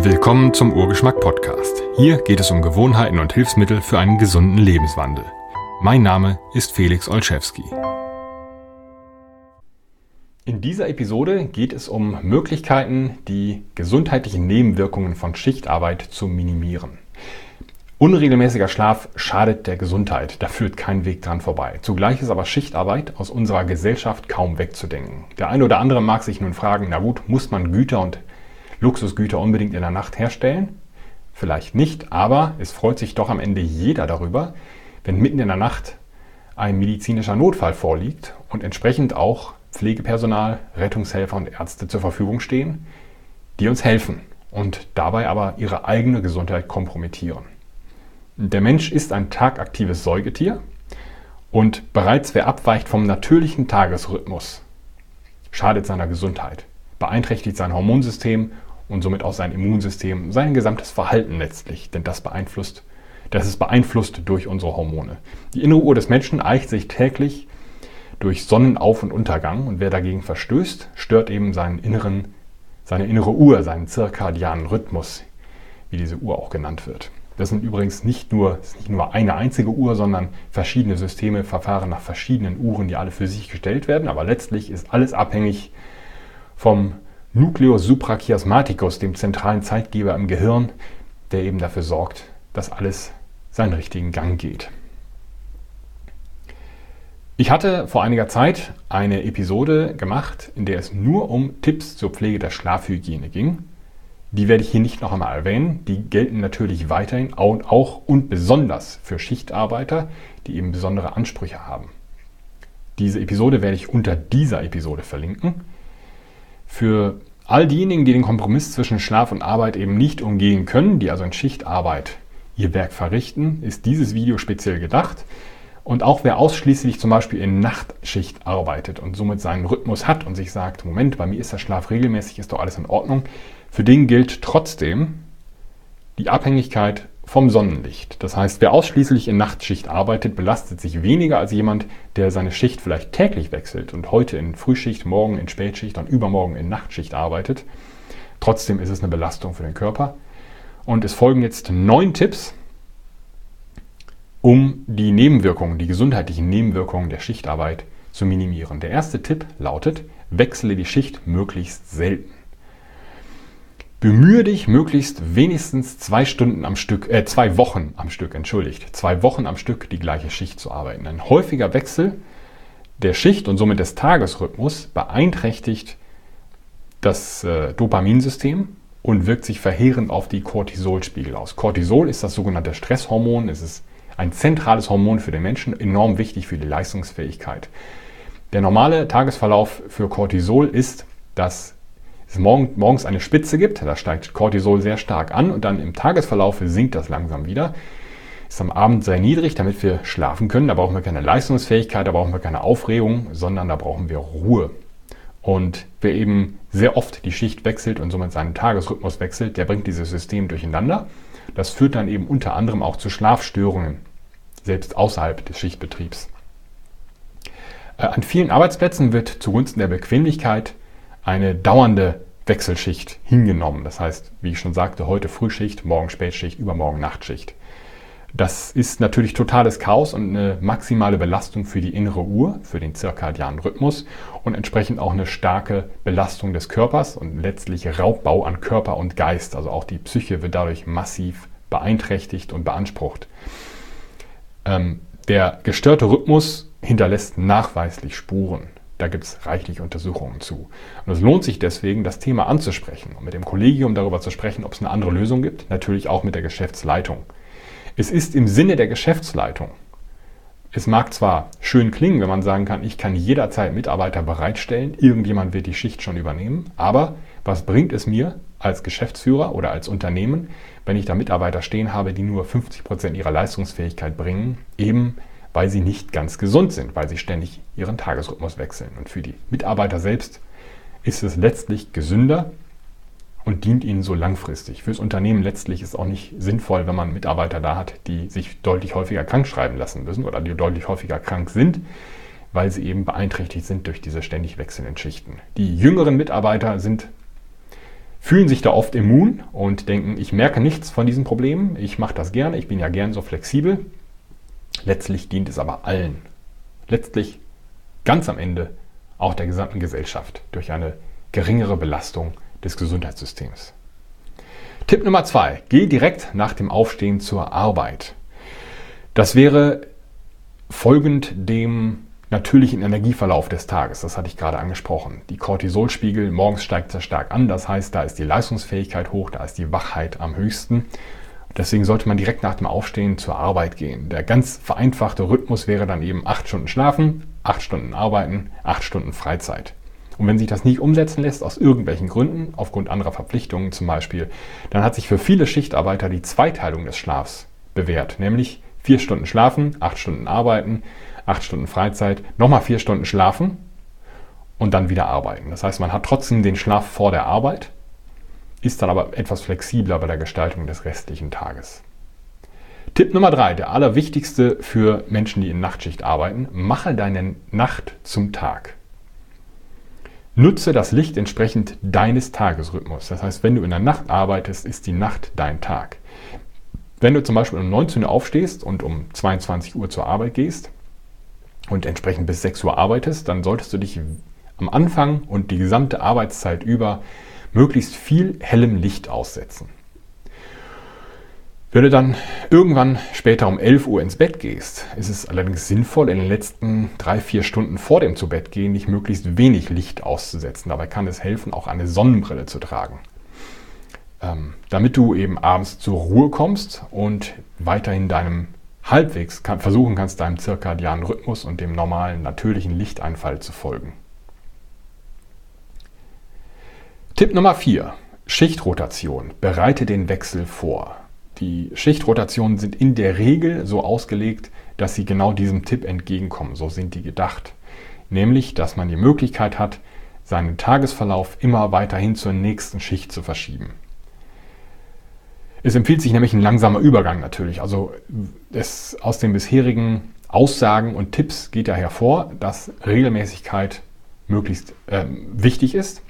Willkommen zum Urgeschmack Podcast. Hier geht es um Gewohnheiten und Hilfsmittel für einen gesunden Lebenswandel. Mein Name ist Felix Olszewski. In dieser Episode geht es um Möglichkeiten, die gesundheitlichen Nebenwirkungen von Schichtarbeit zu minimieren. Unregelmäßiger Schlaf schadet der Gesundheit, da führt kein Weg dran vorbei. Zugleich ist aber Schichtarbeit aus unserer Gesellschaft kaum wegzudenken. Der eine oder andere mag sich nun fragen, na gut, muss man Güter und Luxusgüter unbedingt in der Nacht herstellen? Vielleicht nicht, aber es freut sich doch am Ende jeder darüber, wenn mitten in der Nacht ein medizinischer Notfall vorliegt und entsprechend auch Pflegepersonal, Rettungshelfer und Ärzte zur Verfügung stehen, die uns helfen und dabei aber ihre eigene Gesundheit kompromittieren. Der Mensch ist ein tagaktives Säugetier und bereits wer abweicht vom natürlichen Tagesrhythmus, schadet seiner Gesundheit, beeinträchtigt sein Hormonsystem und somit auch sein Immunsystem, sein gesamtes Verhalten letztlich, denn das beeinflusst, das ist beeinflusst durch unsere Hormone. Die innere Uhr des Menschen eicht sich täglich durch Sonnenauf- und Untergang und wer dagegen verstößt, stört eben seinen inneren, seine innere Uhr, seinen zirkadianen Rhythmus, wie diese Uhr auch genannt wird. Das sind übrigens nicht nur, nicht nur eine einzige Uhr, sondern verschiedene Systeme verfahren nach verschiedenen Uhren, die alle für sich gestellt werden. Aber letztlich ist alles abhängig vom Nucleus suprachiasmaticus, dem zentralen Zeitgeber im Gehirn, der eben dafür sorgt, dass alles seinen richtigen Gang geht. Ich hatte vor einiger Zeit eine Episode gemacht, in der es nur um Tipps zur Pflege der Schlafhygiene ging. Die werde ich hier nicht noch einmal erwähnen. Die gelten natürlich weiterhin auch und besonders für Schichtarbeiter, die eben besondere Ansprüche haben. Diese Episode werde ich unter dieser Episode verlinken. Für all diejenigen, die den Kompromiss zwischen Schlaf und Arbeit eben nicht umgehen können, die also in Schichtarbeit ihr Werk verrichten, ist dieses Video speziell gedacht. Und auch wer ausschließlich zum Beispiel in Nachtschicht arbeitet und somit seinen Rhythmus hat und sich sagt, Moment, bei mir ist der Schlaf regelmäßig, ist doch alles in Ordnung, für den gilt trotzdem die Abhängigkeit vom Sonnenlicht. Das heißt, wer ausschließlich in Nachtschicht arbeitet, belastet sich weniger als jemand, der seine Schicht vielleicht täglich wechselt und heute in Frühschicht, morgen in Spätschicht und übermorgen in Nachtschicht arbeitet. Trotzdem ist es eine Belastung für den Körper. Und es folgen jetzt neun Tipps, um die Nebenwirkungen, die gesundheitlichen Nebenwirkungen der Schichtarbeit zu minimieren. Der erste Tipp lautet, wechsle die Schicht möglichst selten. Bemühe dich, möglichst wenigstens zwei Stunden am Stück, äh, zwei Wochen am Stück, entschuldigt, zwei Wochen am Stück die gleiche Schicht zu arbeiten. Ein häufiger Wechsel der Schicht und somit des Tagesrhythmus beeinträchtigt das äh, Dopaminsystem und wirkt sich verheerend auf die Cortisolspiegel aus. Cortisol ist das sogenannte Stresshormon. Es ist ein zentrales Hormon für den Menschen, enorm wichtig für die Leistungsfähigkeit. Der normale Tagesverlauf für Cortisol ist, dass es morgens eine Spitze gibt, da steigt Cortisol sehr stark an und dann im Tagesverlauf sinkt das langsam wieder. Ist am Abend sehr niedrig, damit wir schlafen können. Da brauchen wir keine Leistungsfähigkeit, da brauchen wir keine Aufregung, sondern da brauchen wir Ruhe. Und wer eben sehr oft die Schicht wechselt und somit seinen Tagesrhythmus wechselt, der bringt dieses System durcheinander. Das führt dann eben unter anderem auch zu Schlafstörungen, selbst außerhalb des Schichtbetriebs. Äh, an vielen Arbeitsplätzen wird zugunsten der Bequemlichkeit eine dauernde Wechselschicht hingenommen. Das heißt, wie ich schon sagte, heute Frühschicht, morgen Spätschicht, übermorgen Nachtschicht. Das ist natürlich totales Chaos und eine maximale Belastung für die innere Uhr, für den zirkadianen Rhythmus und entsprechend auch eine starke Belastung des Körpers und letztlich Raubbau an Körper und Geist. Also auch die Psyche wird dadurch massiv beeinträchtigt und beansprucht. Ähm, der gestörte Rhythmus hinterlässt nachweislich Spuren. Da gibt es reichlich Untersuchungen zu. Und es lohnt sich deswegen, das Thema anzusprechen und mit dem Kollegium darüber zu sprechen, ob es eine andere Lösung gibt, natürlich auch mit der Geschäftsleitung. Es ist im Sinne der Geschäftsleitung. Es mag zwar schön klingen, wenn man sagen kann, ich kann jederzeit Mitarbeiter bereitstellen, irgendjemand wird die Schicht schon übernehmen, aber was bringt es mir als Geschäftsführer oder als Unternehmen, wenn ich da Mitarbeiter stehen habe, die nur 50 Prozent ihrer Leistungsfähigkeit bringen, eben weil sie nicht ganz gesund sind, weil sie ständig ihren Tagesrhythmus wechseln. Und für die Mitarbeiter selbst ist es letztlich gesünder und dient ihnen so langfristig. Fürs Unternehmen letztlich ist es auch nicht sinnvoll, wenn man Mitarbeiter da hat, die sich deutlich häufiger krank schreiben lassen müssen oder die deutlich häufiger krank sind, weil sie eben beeinträchtigt sind durch diese ständig wechselnden Schichten. Die jüngeren Mitarbeiter sind fühlen sich da oft immun und denken, ich merke nichts von diesen Problemen, ich mache das gerne, ich bin ja gern so flexibel. Letztlich dient es aber allen. Letztlich ganz am Ende auch der gesamten Gesellschaft durch eine geringere Belastung des Gesundheitssystems. Tipp Nummer zwei: Geh direkt nach dem Aufstehen zur Arbeit. Das wäre folgend dem natürlichen Energieverlauf des Tages. Das hatte ich gerade angesprochen. Die Cortisolspiegel morgens steigt sehr stark an. Das heißt, da ist die Leistungsfähigkeit hoch, da ist die Wachheit am höchsten. Deswegen sollte man direkt nach dem Aufstehen zur Arbeit gehen. Der ganz vereinfachte Rhythmus wäre dann eben acht Stunden schlafen, acht Stunden arbeiten, acht Stunden Freizeit. Und wenn sich das nicht umsetzen lässt, aus irgendwelchen Gründen, aufgrund anderer Verpflichtungen zum Beispiel, dann hat sich für viele Schichtarbeiter die Zweiteilung des Schlafs bewährt, nämlich vier Stunden schlafen, acht Stunden arbeiten, acht Stunden Freizeit, nochmal vier Stunden schlafen und dann wieder arbeiten. Das heißt, man hat trotzdem den Schlaf vor der Arbeit, ist dann aber etwas flexibler bei der Gestaltung des restlichen Tages. Tipp Nummer drei, der allerwichtigste für Menschen, die in Nachtschicht arbeiten, mache deine Nacht zum Tag. Nutze das Licht entsprechend deines Tagesrhythmus. Das heißt, wenn du in der Nacht arbeitest, ist die Nacht dein Tag. Wenn du zum Beispiel um 19 Uhr aufstehst und um 22 Uhr zur Arbeit gehst, und entsprechend bis 6 Uhr arbeitest, dann solltest du dich am Anfang und die gesamte Arbeitszeit über möglichst viel hellem Licht aussetzen. Wenn du dann irgendwann später um 11 Uhr ins Bett gehst, ist es allerdings sinnvoll, in den letzten drei, vier Stunden vor dem Zubettgehen dich möglichst wenig Licht auszusetzen. Dabei kann es helfen, auch eine Sonnenbrille zu tragen. Ähm, damit du eben abends zur Ruhe kommst und weiterhin deinem halbwegs kann, versuchen kannst, deinem zirkadianen Rhythmus und dem normalen, natürlichen Lichteinfall zu folgen. Tipp Nummer 4. Schichtrotation. Bereite den Wechsel vor. Die Schichtrotationen sind in der Regel so ausgelegt, dass sie genau diesem Tipp entgegenkommen. So sind die gedacht. Nämlich, dass man die Möglichkeit hat, seinen Tagesverlauf immer weiterhin zur nächsten Schicht zu verschieben. Es empfiehlt sich nämlich ein langsamer Übergang natürlich. Also es, aus den bisherigen Aussagen und Tipps geht ja hervor, dass Regelmäßigkeit möglichst äh, wichtig ist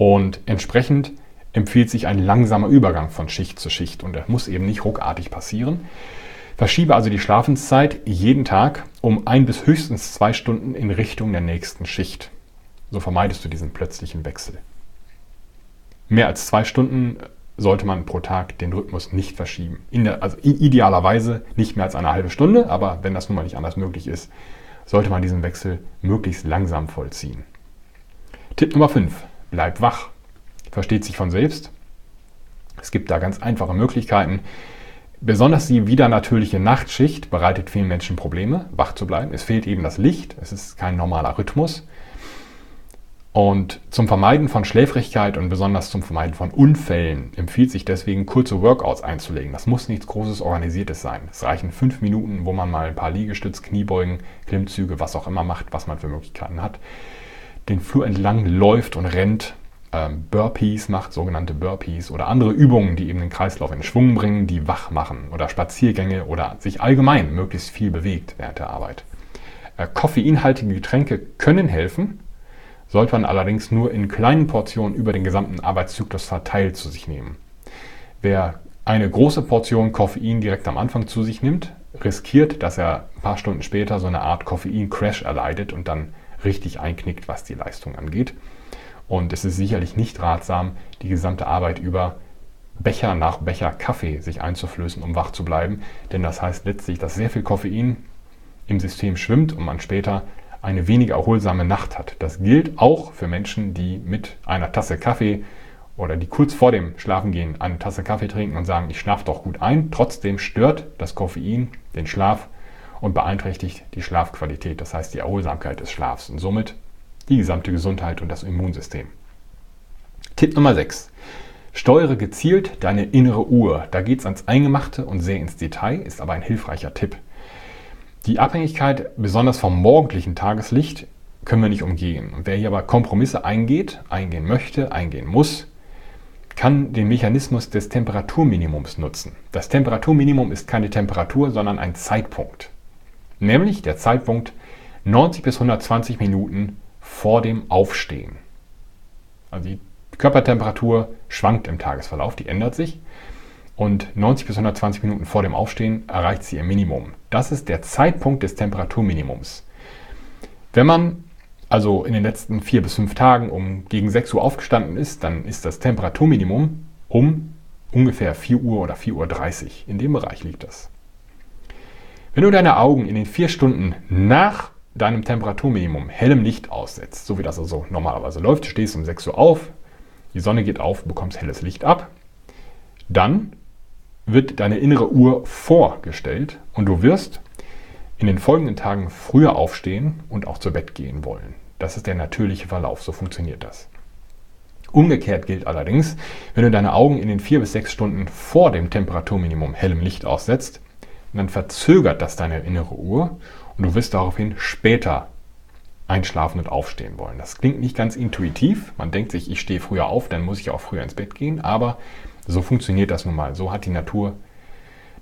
und entsprechend empfiehlt sich ein langsamer Übergang von Schicht zu Schicht und das muss eben nicht ruckartig passieren. Verschiebe also die Schlafenszeit jeden Tag um ein bis höchstens zwei Stunden in Richtung der nächsten Schicht. So vermeidest du diesen plötzlichen Wechsel. Mehr als zwei Stunden sollte man pro Tag den Rhythmus nicht verschieben. Der, also idealerweise nicht mehr als eine halbe Stunde, aber wenn das nun mal nicht anders möglich ist, sollte man diesen Wechsel möglichst langsam vollziehen. Tipp Nummer 5. Bleib wach. Versteht sich von selbst. Es gibt da ganz einfache Möglichkeiten. Besonders die wieder natürliche Nachtschicht bereitet vielen Menschen Probleme, wach zu bleiben. Es fehlt eben das Licht, es ist kein normaler Rhythmus. Und zum Vermeiden von Schläfrigkeit und besonders zum Vermeiden von Unfällen empfiehlt sich deswegen kurze Workouts einzulegen. Das muss nichts Großes Organisiertes sein. Es reichen fünf Minuten, wo man mal ein paar Liegestütz, Kniebeugen, Klimmzüge, was auch immer macht, was man für Möglichkeiten hat. Den Flur entlang läuft und rennt, ähm, Burpees macht, sogenannte Burpees oder andere Übungen, die eben den Kreislauf in Schwung bringen, die wach machen oder Spaziergänge oder sich allgemein möglichst viel bewegt während der Arbeit. Äh, koffeinhaltige Getränke können helfen, sollte man allerdings nur in kleinen Portionen über den gesamten Arbeitszyklus verteilt zu sich nehmen. Wer eine große Portion Koffein direkt am Anfang zu sich nimmt, riskiert, dass er ein paar Stunden später so eine Art Koffein-Crash erleidet und dann richtig einknickt, was die Leistung angeht. Und es ist sicherlich nicht ratsam, die gesamte Arbeit über Becher nach Becher Kaffee sich einzuflößen, um wach zu bleiben. Denn das heißt letztlich, dass sehr viel Koffein im System schwimmt und man später eine weniger erholsame Nacht hat. Das gilt auch für Menschen, die mit einer Tasse Kaffee oder die kurz vor dem Schlafengehen eine Tasse Kaffee trinken und sagen, ich schlafe doch gut ein. Trotzdem stört das Koffein den Schlaf und beeinträchtigt die Schlafqualität, das heißt die Erholsamkeit des Schlafs und somit die gesamte Gesundheit und das Immunsystem. Tipp Nummer 6. Steuere gezielt deine innere Uhr. Da geht es ans Eingemachte und sehr ins Detail, ist aber ein hilfreicher Tipp. Die Abhängigkeit besonders vom morgendlichen Tageslicht können wir nicht umgehen. Und wer hier aber Kompromisse eingeht, eingehen möchte, eingehen muss, kann den Mechanismus des Temperaturminimums nutzen. Das Temperaturminimum ist keine Temperatur, sondern ein Zeitpunkt. Nämlich der Zeitpunkt 90 bis 120 Minuten vor dem Aufstehen. Also die Körpertemperatur schwankt im Tagesverlauf, die ändert sich. Und 90 bis 120 Minuten vor dem Aufstehen erreicht sie ihr Minimum. Das ist der Zeitpunkt des Temperaturminimums. Wenn man also in den letzten vier bis fünf Tagen um gegen 6 Uhr aufgestanden ist, dann ist das Temperaturminimum um ungefähr 4 Uhr oder 4.30 Uhr. In dem Bereich liegt das. Wenn du deine Augen in den vier Stunden nach deinem Temperaturminimum hellem Licht aussetzt, so wie das also normalerweise läuft, stehst um 6 Uhr auf, die Sonne geht auf, bekommst helles Licht ab, dann wird deine innere Uhr vorgestellt und du wirst in den folgenden Tagen früher aufstehen und auch zu Bett gehen wollen. Das ist der natürliche Verlauf, so funktioniert das. Umgekehrt gilt allerdings, wenn du deine Augen in den vier bis sechs Stunden vor dem Temperaturminimum hellem Licht aussetzt, dann verzögert das deine innere Uhr und du wirst daraufhin später einschlafen und aufstehen wollen. Das klingt nicht ganz intuitiv. Man denkt sich, ich stehe früher auf, dann muss ich auch früher ins Bett gehen, aber so funktioniert das nun mal. So hat die Natur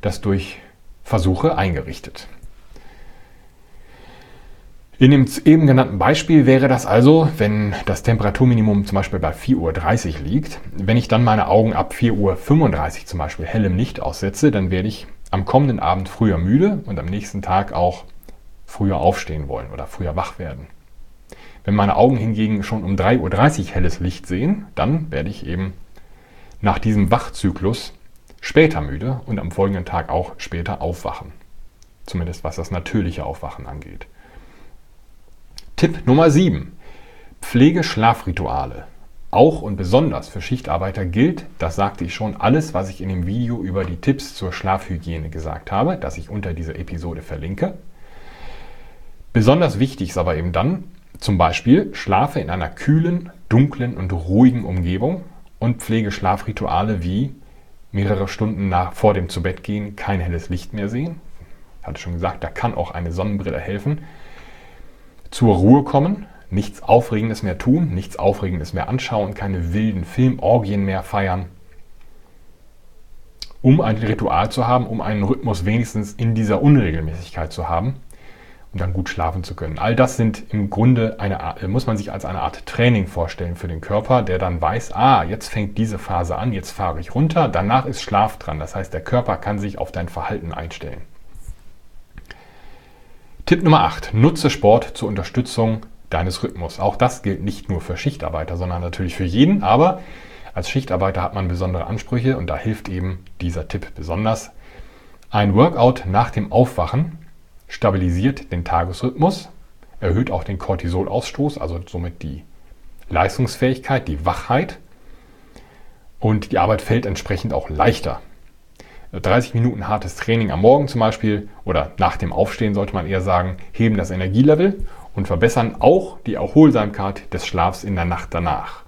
das durch Versuche eingerichtet. In dem eben genannten Beispiel wäre das also, wenn das Temperaturminimum zum Beispiel bei 4.30 Uhr liegt, wenn ich dann meine Augen ab 4.35 Uhr zum Beispiel hellem Licht aussetze, dann werde ich am kommenden Abend früher müde und am nächsten Tag auch früher aufstehen wollen oder früher wach werden. Wenn meine Augen hingegen schon um 3.30 Uhr helles Licht sehen, dann werde ich eben nach diesem Wachzyklus später müde und am folgenden Tag auch später aufwachen. Zumindest was das natürliche Aufwachen angeht. Tipp Nummer 7. Pflegeschlafrituale. Auch und besonders für Schichtarbeiter gilt, das sagte ich schon, alles, was ich in dem Video über die Tipps zur Schlafhygiene gesagt habe, das ich unter dieser Episode verlinke. Besonders wichtig ist aber eben dann, zum Beispiel, schlafe in einer kühlen, dunklen und ruhigen Umgebung und pflege Schlafrituale wie mehrere Stunden nach, vor dem Zubettgehen kein helles Licht mehr sehen. Ich hatte schon gesagt, da kann auch eine Sonnenbrille helfen zur Ruhe kommen, nichts Aufregendes mehr tun, nichts Aufregendes mehr anschauen, keine wilden Filmorgien mehr feiern, um ein Ritual zu haben, um einen Rhythmus wenigstens in dieser Unregelmäßigkeit zu haben und dann gut schlafen zu können. All das sind im Grunde eine Art, muss man sich als eine Art Training vorstellen für den Körper, der dann weiß, ah, jetzt fängt diese Phase an, jetzt fahre ich runter, danach ist Schlaf dran. Das heißt, der Körper kann sich auf dein Verhalten einstellen. Tipp Nummer 8. Nutze Sport zur Unterstützung deines Rhythmus. Auch das gilt nicht nur für Schichtarbeiter, sondern natürlich für jeden. Aber als Schichtarbeiter hat man besondere Ansprüche und da hilft eben dieser Tipp besonders. Ein Workout nach dem Aufwachen stabilisiert den Tagesrhythmus, erhöht auch den Cortisolausstoß, also somit die Leistungsfähigkeit, die Wachheit und die Arbeit fällt entsprechend auch leichter. 30 Minuten hartes Training am Morgen zum Beispiel oder nach dem Aufstehen sollte man eher sagen, heben das Energielevel und verbessern auch die Erholsamkeit des Schlafs in der Nacht danach.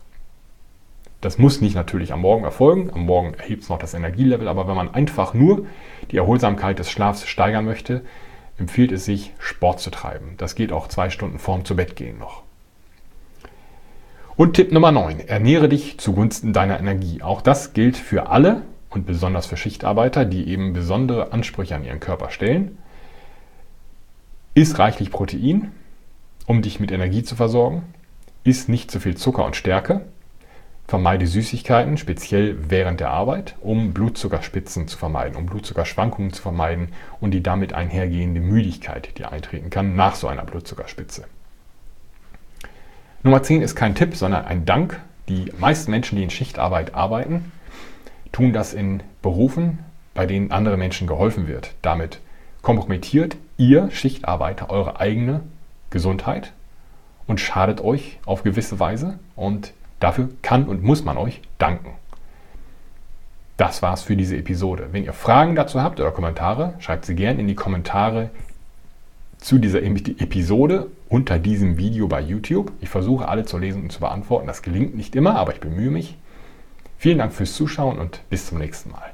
Das muss nicht natürlich am Morgen erfolgen. Am Morgen erhebt es noch das Energielevel, aber wenn man einfach nur die Erholsamkeit des Schlafs steigern möchte, empfiehlt es sich, Sport zu treiben. Das geht auch zwei Stunden vorm zu Bett gehen noch. Und Tipp Nummer 9. Ernähre dich zugunsten deiner Energie. Auch das gilt für alle, und besonders für Schichtarbeiter, die eben besondere Ansprüche an ihren Körper stellen. Iss reichlich Protein, um dich mit Energie zu versorgen. Iss nicht zu viel Zucker und Stärke. Vermeide Süßigkeiten, speziell während der Arbeit, um Blutzuckerspitzen zu vermeiden, um Blutzuckerschwankungen zu vermeiden und die damit einhergehende Müdigkeit, die eintreten kann nach so einer Blutzuckerspitze. Nummer 10 ist kein Tipp, sondern ein Dank. Die meisten Menschen, die in Schichtarbeit arbeiten, tun das in Berufen, bei denen anderen Menschen geholfen wird. Damit kompromittiert ihr Schichtarbeiter eure eigene Gesundheit und schadet euch auf gewisse Weise und dafür kann und muss man euch danken. Das war's für diese Episode. Wenn ihr Fragen dazu habt oder Kommentare, schreibt sie gerne in die Kommentare zu dieser Episode unter diesem Video bei YouTube. Ich versuche alle zu lesen und zu beantworten. Das gelingt nicht immer, aber ich bemühe mich. Vielen Dank fürs Zuschauen und bis zum nächsten Mal.